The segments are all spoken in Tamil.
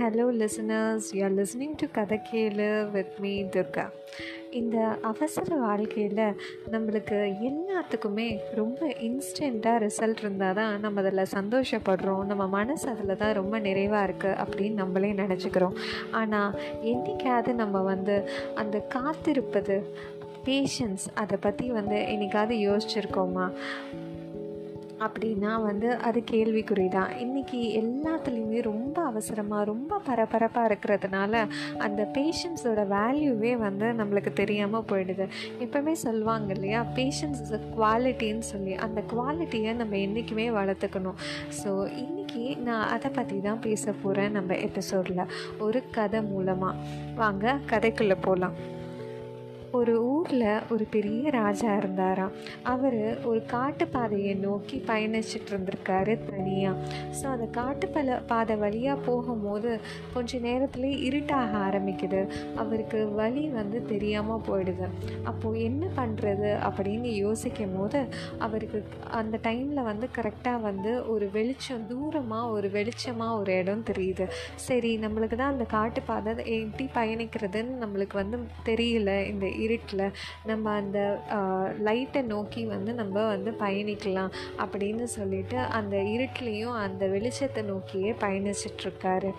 Hello listeners you are listening to Kadhai Kelu with me Durga இந்த அவசர வாழ்க்கையில் நம்மளுக்கு எல்லாத்துக்குமே ரொம்ப இன்ஸ்டண்ட்டாக ரிசல்ட் இருந்தால் தான் நம்ம அதில் சந்தோஷப்படுறோம். நம்ம மனசு அதில் தான் ரொம்ப நிறைவாக இருக்குது அப்படின்னு நம்மளே நினச்சிக்கிறோம். ஆனால் என்றைக்காவது நம்ம வந்து அந்த காத்திருப்பது பேஷன்ஸ் அதை பற்றி வந்து என்னைக்காவது யோசிச்சிருக்கோமா? அப்படின்னா வந்து அது கேள்விக்குறி தான் இன்றைக்கி எல்லாத்துலேயுமே ரொம்ப அவசரமாக ரொம்ப பரபரப்பாக இருக்கிறதுனால அந்த பேஷன்ஸோட வேல்யூவே வந்து நம்மளுக்கு தெரியாமல் போயிடுது. எப்போவுமே சொல்லுவாங்க இல்லையா பேஷன்ஸ் இஸ் அ குவாலிட்டின்னு சொல்லி. அந்த குவாலிட்டியை நம்ம என்றைக்குமே வளர்த்துக்கணும். ஸோ இன்றைக்கி நான் அதை பற்றி தான் பேச போகிறேன் நம்ம எபிசோடில் ஒரு கதை மூலமாக வாங்க கதைக்குள்ளே போகலாம் ஒரு ஊரில் ஒரு பெரிய ராஜா இருந்தாராம். அவர் ஒரு காட்டு பாதையை நோக்கி பயணிச்சுட்டு இருந்திருக்காரு தனியாக ஸோ அந்த காட்டு பல பாதை வழியாக போகும்போது கொஞ்ச நேரத்துலேயே இருட்டாக ஆரம்பிக்குது. அவருக்கு வழி வந்து தெரியாமல் போயிடுது. அப்போது என்ன பண்ணுறது அப்படின்னு யோசிக்கும் போது அவருக்கு அந்த டைமில் வந்து கரெக்டாக வந்து ஒரு வெளிச்சம் தூரமாக ஒரு வெளிச்சமாக ஒரு இடம் தெரியுது. சரி நம்மளுக்கு தான் அந்த காட்டு பாதை எப்படி பயணிக்கிறதுன்னு நம்மளுக்கு வந்து தெரியல. இந்த இருட்டில் நம்ம அந்த லைட்டை நோக்கி வந்து நம்ம வந்து பயணிக்கலாம் அப்படின்னு சொல்லிட்டு அந்த இருட்லேயும் அந்த வெளிச்சத்தை நோக்கியே பயணிச்சிட்ருக்காரு.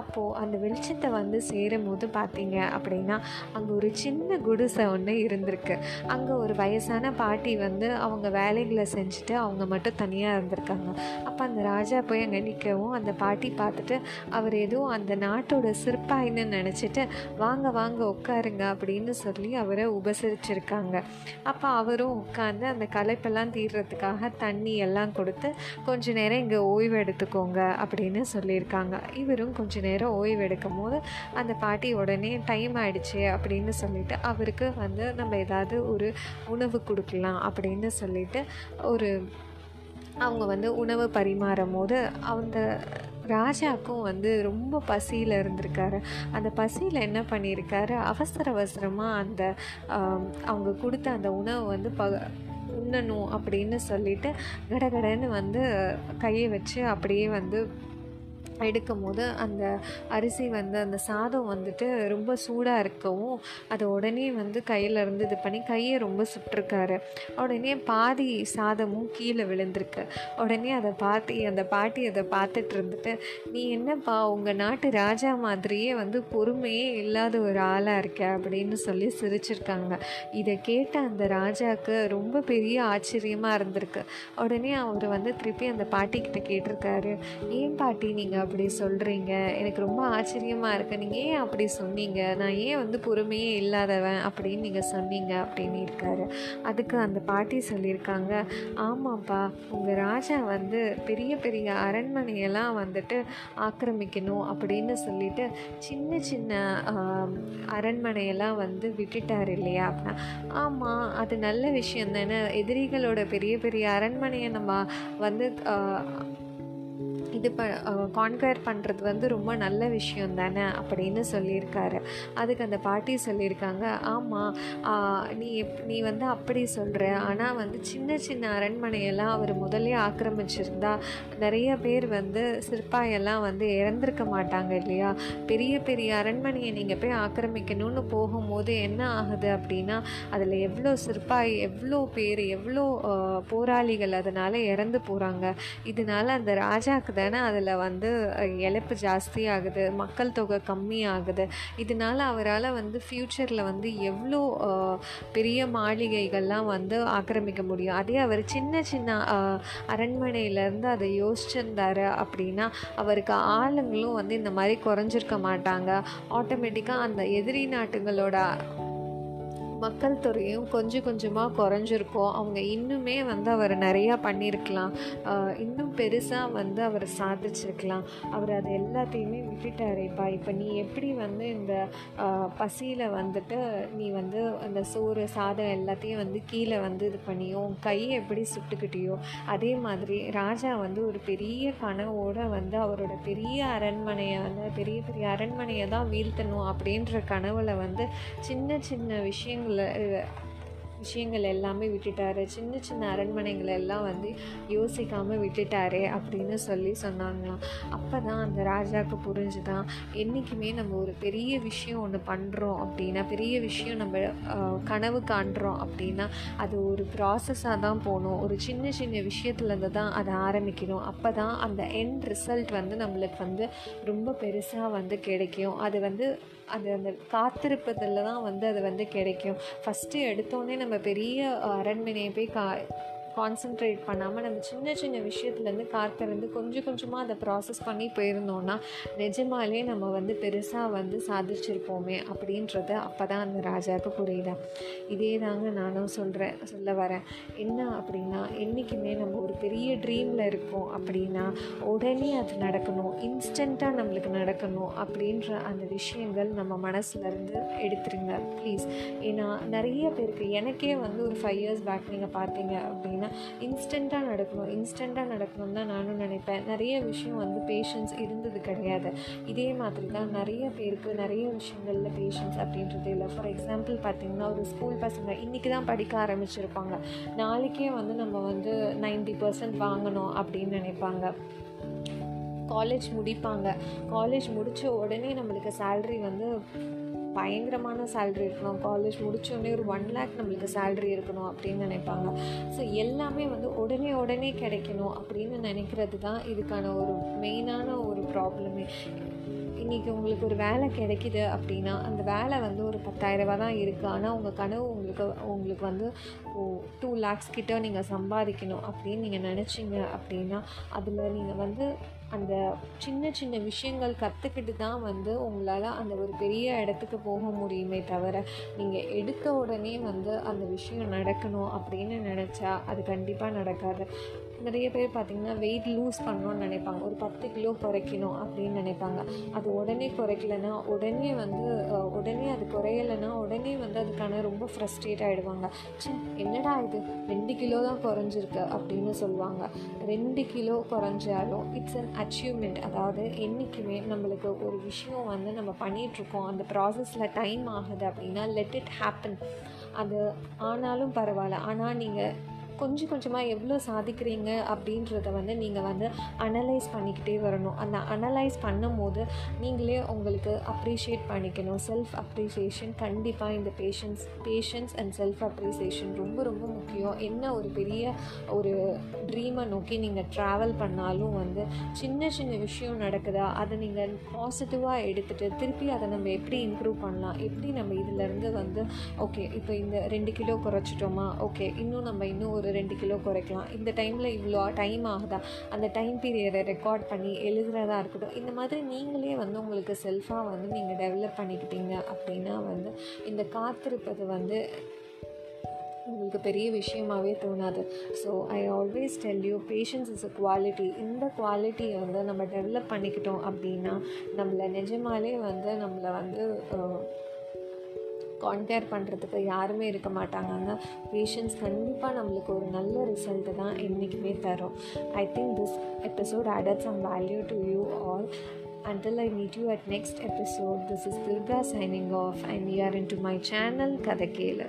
அப்போது அந்த வெளிச்சத்தை வந்து சேரும் போது பார்த்தீங்க அப்படின்னா அங்கே ஒரு சின்ன குடிசை ஒன்று இருந்திருக்கு. அங்கே ஒரு வயசான பாட்டி வந்து அவங்க வேலைகளை செஞ்சுட்டு அவங்க மட்டும் தனியாக இருந்திருக்காங்க. அப்போ அந்த ராஜா போய் அங்கே நிற்கவும் அந்த பாட்டி பார்த்துட்டு அவர் ஏதோ அந்த நாட்டோட சிற்பாயின்னு நினச்சிட்டு வாங்க வாங்க உட்காருங்க அப்படின்னு சொல்லி அவர் உபசரிச்சிருக்காங்க. அப்போ அவரும் உட்காந்து அந்த களைப்பெல்லாம் தீர்றதுக்காக தண்ணி எல்லாம் கொடுத்து கொஞ்ச நேரம் இங்கே ஓய்வு எடுத்துக்கோங்க அப்படின்னு சொல்லியிருக்காங்க. இவரும் கொஞ்ச நேரம் ஓய்வு எடுக்கும் போது அந்த பாட்டி உடனே டைம் ஆயிடுச்சு அப்படின்னு சொல்லிட்டு அவருக்கு வந்து நம்ம ஏதாவது ஒரு உணவு கொடுக்கலாம் அப்படின்னு சொல்லிட்டு ஒரு அவங்க வந்து உணவு பரிமாறும் போது அந்த ராஜாவுக்கும் வந்து ரொம்ப பசியில் இருந்திருக்காரு. அந்த பசியில் என்ன பண்ணியிருக்காரு? அவசர அவசரமாக அந்த அவங்க கொடுத்த அந்த உணவை வந்து ப உண்ணணும் அப்படின்னு சொல்லிட்டு கடகடன்னு வந்து கையை வச்சு அப்படியே வந்து எடுக்கும் போது அந்த அரிசி வந்து அந்த சாதம் வந்துட்டு ரொம்ப சூடாக இருக்கவும் அதை உடனே வந்து கையில் இருந்து இது பண்ணி கையை ரொம்ப சுட்டிருக்காரு. உடனே பாதி சாதமும் கீழே விழுந்திருக்கு. உடனே அதை பார்த்து அந்த பாட்டி அதை பார்த்துட்டு இருந்துட்டு நீ என்னப்பா உங்கள் நாட்டு ராஜா மாதிரியே வந்து பொறுமையே இல்லாத ஒரு ஆளாக இருக்க? அப்படின்னு சொல்லி சிரிச்சிருக்காங்க. இதை கேட்ட அந்த ராஜாவுக்கு ரொம்ப பெரிய ஆச்சரியமாக இருந்திருக்கு. உடனே அவர் வந்து திருப்பி அந்த பாட்டிக்கிட்ட கேட்டிருக்காரு. ஏன் பாட்டி நீங்கள் அப்படி சொல்கிறீங்க எனக்கு ரொம்ப ஆச்சரியமாக இருக்குது நீங்கள் ஏன் அப்படி சொன்னீங்க? நான் ஏன் வந்து பொறுமையே இல்லாதவன் அப்படின்னு நீங்கள் சொன்னீங்க அப்படின்னு இருக்காரு. அதுக்கு அந்த பாட்டி சொல்லியிருக்காங்க. ஆமாப்பா உங்கள் ராஜா வந்து பெரிய பெரிய அரண்மனையெல்லாம் வந்துட்டு ஆக்கிரமிக்கணும் அப்படின்னு சொல்லிட்டு சின்ன சின்ன அரண்மனையெல்லாம் வந்து விட்டுட்டார் இல்லையா? அப்படின்னா ஆமாம் அது நல்ல விஷயம் தானே. எதிரிகளோட பெரிய பெரிய அரண்மனையை நம்ம வந்து இது ப கான்கயர் பண்ணுறது வந்து ரொம்ப நல்ல விஷயம் தானே அப்படின்னு சொல்லியிருக்காரு. அதுக்கு அந்த பாட்டி சொல்லியிருக்காங்க ஆமாம் நீ எப் நீ வந்து அப்படி சொல்கிற ஆனால் வந்து சின்ன சின்ன அரண்மனையெல்லாம் அவர் முதலே ஆக்கிரமிச்சிருந்தா நிறைய பேர் வந்து சிற்பாயெல்லாம் வந்து இறந்துருக்க மாட்டாங்க இல்லையா? பெரிய பெரிய அரண்மனையை நீங்கள் போய் ஆக்கிரமிக்கணும்னு போகும்போது என்ன ஆகுது அப்படின்னா அதில் எவ்வளோ சிற்பாய் எவ்வளோ பேர் எவ்வளோ போராளிகள் அதனால் இறந்து போகிறாங்க இதனால் அந்த ராஜாக்கு தானே அதில் வந்து இழப்பு ஜாஸ்தி ஆகுது மக்கள் தொகை கம்மி ஆகுது இதனால் அவரால் வந்து ஃப்யூச்சரில் வந்து எவ்வளோ பெரிய மாளிகைகள்லாம் வந்து ஆக்கிரமிக்க முடியும். அதே அவர் சின்ன சின்ன அரண்மனையிலேருந்து அதை யோசிச்சிருந்தார் அப்படின்னா அவருக்கு ஆளுங்களும் வந்து இந்த மாதிரி குறைஞ்சிருக்க மாட்டாங்க. ஆட்டோமேட்டிக்காக அந்த எதிரி நாட்டுகளோட மக்கள் தொகையும் கொஞ்சம் கொஞ்சமாக குறைஞ்சிருக்கும். அவங்க இன்னுமே வந்து அவர் நிறையா பண்ணியிருக்கலாம். இன்னும் பெருசாக வந்து அவர் சாதிச்சிருக்கலாம். அவர் அது எல்லாத்தையுமே விட்டுட்டாரேப்பா இப்போ நீ எப்படி வந்து இந்த பசியில் வந்துட்டு நீ வந்து அந்த சோறு சாதம் எல்லாத்தையும் வந்து கீழே வந்து இது பண்ணியோ கையை எப்படி சுட்டுக்கிட்டியோ அதே மாதிரி ராஜா வந்து ஒரு பெரிய கனவோடு வந்து அவரோட பெரிய அரண்மனையை வந்து பெரிய பெரிய அரண்மனையை தான் வீழ்த்தணும் அப்படின்ற கனவுல வந்து சின்ன சின்ன விஷயங்கள் இல்லை விஷயங்கள் எல்லாமே விட்டுட்டாரு. சின்ன சின்ன அரண்மனைகள் எல்லாம் வந்து யோசிக்காமல் விட்டுட்டாரே அப்படின்னு சொல்லி சொன்னாங்களாம். அப்போ தான் அந்த ராஜாவுக்கு புரிஞ்சுதான் என்றைக்குமே நம்ம ஒரு பெரிய விஷயம் ஒன்று பண்ணுறோம் அப்படின்னா பெரிய விஷயம் நம்ம கனவு காண்றோம் அப்படின்னா அது ஒரு ப்ராசஸாக தான் போகணும் ஒரு சின்ன சின்ன விஷயத்துலேருந்து தான் அதை ஆரம்பிக்கணும். அப்போ தான் அந்த எண்ட் ரிசல்ட் வந்து நம்மளுக்கு வந்து ரொம்ப பெருசாக வந்து கிடைக்கும். அது வந்து அது அந்த காத்திருப்பதில் தான் வந்து அது வந்து கிடைக்கும். ஃபஸ்ட்டு எடுத்தோடனே நம்ம பெரிய அரண்மனையை போய் கா கான்சென்ட்ரேட் பண்ணாமல் நம்ம சின்ன சின்ன விஷயத்துலேருந்து காத்திருந்து கொஞ்சம் கொஞ்சமாக அதை ப்ராசஸ் பண்ணி போயிருந்தோன்னா நிஜமாலே நம்ம வந்து பெருசாக வந்து சாதிச்சிருப்போமே அப்படின்றது அப்போ தான் அந்த ராஜாவுக்கு புரியுதா. இதே தாங்க நானும் சொல்கிறேன் சொல்ல வரேன். என்ன அப்படின்னா என்றைக்குமே நம்ம ஒரு பெரிய ட்ரீமில் இருக்கோம் அப்படின்னா உடனே அது நடக்கணும். இன்ஸ்டண்ட்டாக நம்மளுக்கு நடக்கணும் அப்படின்ற அந்த விஷயங்கள் நம்ம மனசுலேருந்து எடுத்துருங்க ப்ளீஸ் ஏன்னா நிறைய பேருக்கு எனக்கே வந்து ஒரு ஃபைவ் இயர்ஸ் பேக் நீங்கள் பார்த்தீங்க அப்படின்னா இன்ஸ்டண்ட்டாக நடக்கணும் இன்ஸ்டண்ட்டாக நடக்கணும் தான் நானும் நினைப்பேன். நிறைய விஷயம் வந்து பேஷன்ஸ் இருந்தது கிடையாது. இதே மாதிரி தான் நிறைய பேருக்கு நிறைய விஷயங்களில் பேஷன்ஸ் அப்படின்றது இல்லை. ஃபார் எக்ஸாம்பிள் பார்த்திங்கன்னா ஒரு ஸ்கூல் பசங்க இன்றைக்கி தான் படிக்க ஆரம்பிச்சிருப்பாங்க. நாளைக்கே வந்து நம்ம வந்து 90% பர்சன்ட் வாங்கணும் அப்படின்னு நினைப்பாங்க. காலேஜ் முடிப்பாங்க. காலேஜ் முடித்த உடனே நம்மளுக்கு சேல்ரி வந்து பயங்கரமான சேல்ரி இருக்கணும். காலேஜ் முடித்தோடனே ஒரு ஒன் லேக் நம்மளுக்கு சேல்ரி இருக்கணும் அப்படின்னு நினைப்பாங்க. ஸோ எல்லாமே வந்து உடனே உடனே கிடைக்கணும் அப்படின்னு நினைக்கிறது தான் இதுக்கான ஒரு மெயினான ஒரு ப்ராப்ளமே இன்றைக்கி உங்களுக்கு ஒரு வேலை கிடைக்கிது அப்படின்னா அந்த வேலை வந்து ஒரு பத்தாயிரரூபா தான் இருக்குது ஆனால் உங்கள் கனவு உங்களுக்கு உங்களுக்கு வந்து ஓ டூ லேக்ஸ் கிட்ட நீங்கள் சம்பாதிக்கணும் அப்படின்னு நீங்கள் நினச்சிங்க அப்படின்னா அதில் நீங்கள் வந்து அந்த சின்ன சின்ன விஷயங்கள் கற்றுக்கிட்டு தான் வந்து உங்களால் அந்த ஒரு பெரிய இடத்துக்கு போக முடியுமே தவிர நீங்கள் எடுத்த உடனே வந்து அந்த விஷயம் நடக்கணும் அப்படின்னு நினச்சா அது கண்டிப்பாக நடக்காது. நிறைய பேர் பார்த்திங்கன்னா வெயிட் லூஸ் பண்ணணும்னு நினைப்பாங்க. ஒரு பத்து கிலோ குறைக்கணும் அப்படின்னு நினைப்பாங்க. அது உடனே குறைக்கலன்னா உடனே வந்து உடனே அது குறையலைன்னா உடனே வந்து அதுக்கான ரொம்ப ஃப்ரஸ்ட்ரேட் ஆகிடுவாங்க ச்சே என்னடா இது? ரெண்டு கிலோ தான் குறைஞ்சிருக்கு அப்படின்னு சொல்லுவாங்க. ரெண்டு கிலோ குறைஞ்சாலும் இட்ஸ் அன் அச்சீவ்மெண்ட் அதாவது என்றைக்குமே நம்மளுக்கு ஒரு விஷயம் வந்து நம்ம பண்ணிகிட்ருக்கோம் அந்த ப்ராசஸில் டைம் ஆகுது அப்படின்னா லெட் இட் ஹேப்பன் அது ஆனாலும் பரவாயில்ல. ஆனால் நீங்கள் கொஞ்சம் கொஞ்சமாக எவ்வளோ சாதிக்கிறீங்க அப்படின்றத வந்து நீங்கள் வந்து அனலைஸ் பண்ணிக்கிட்டே வரணும். அந்த அனலைஸ் பண்ணும்போது நீங்களே உங்களுக்கு அப்ரிஷியேட் பண்ணிக்கணும். செல்ஃப் அப்ரிசியேஷன் கண்டிப்பாக இந்த patience patience and self appreciation ரொம்ப ரொம்ப முக்கியம். என்ன ஒரு பெரிய ஒரு ட்ரீமை நோக்கி நீங்கள் ட்ராவல் பண்ணாலும் வந்து சின்ன சின்ன விஷயம் நடக்குதா? அதை நீங்கள் பாசிட்டிவாக எடுத்துகிட்டு திருப்பி அதை நம்ம எப்படி இம்ப்ரூவ் பண்ணலாம்? எப்படி நம்ம இதிலேருந்து வந்து ஓகே இப்போ இந்த ரெண்டு கிலோ குறைச்சிட்டோமா? ஓகே இன்னும் நம்ம இன்னும் ஒரு ரெண்டு கிலோ குறைக்கலாம். இந்த டைமில் இவ்வளோ டைம் ஆகுதா? அந்த டைம் பீரியடை ரெக்கார்ட் பண்ணி எழுதுகிறதா இருக்கட்டும் இந்த மாதிரி நீங்களே வந்து உங்களுக்கு செல்ஃபாக வந்து நீங்கள் டெவலப் பண்ணிக்கிட்டீங்க அப்படின்னா வந்து இந்த காத்திருப்பது வந்து உங்களுக்கு பெரிய விஷயமாவே தோணாது. So I always tell you patience is a quality இந்த குவாலிட்டியை வந்து நம்ம டெவலப் பண்ணிக்கிட்டோம் அப்படின்னா நம்மளை நிஜமாலே வந்து நம்மளை வந்து கான்கேர் பண்ணுறதுக்கு யாருமே இருக்க மாட்டாங்க பேஷன்ஸ் கண்டிப்பாக நம்மளுக்கு ஒரு நல்ல ரிசல்ட்டு தான் என்றைக்குமே தரும் I think this episode added some value to you all until I meet you at next episode, this is Durga signing off and you are my channel Kadhai Kadakela.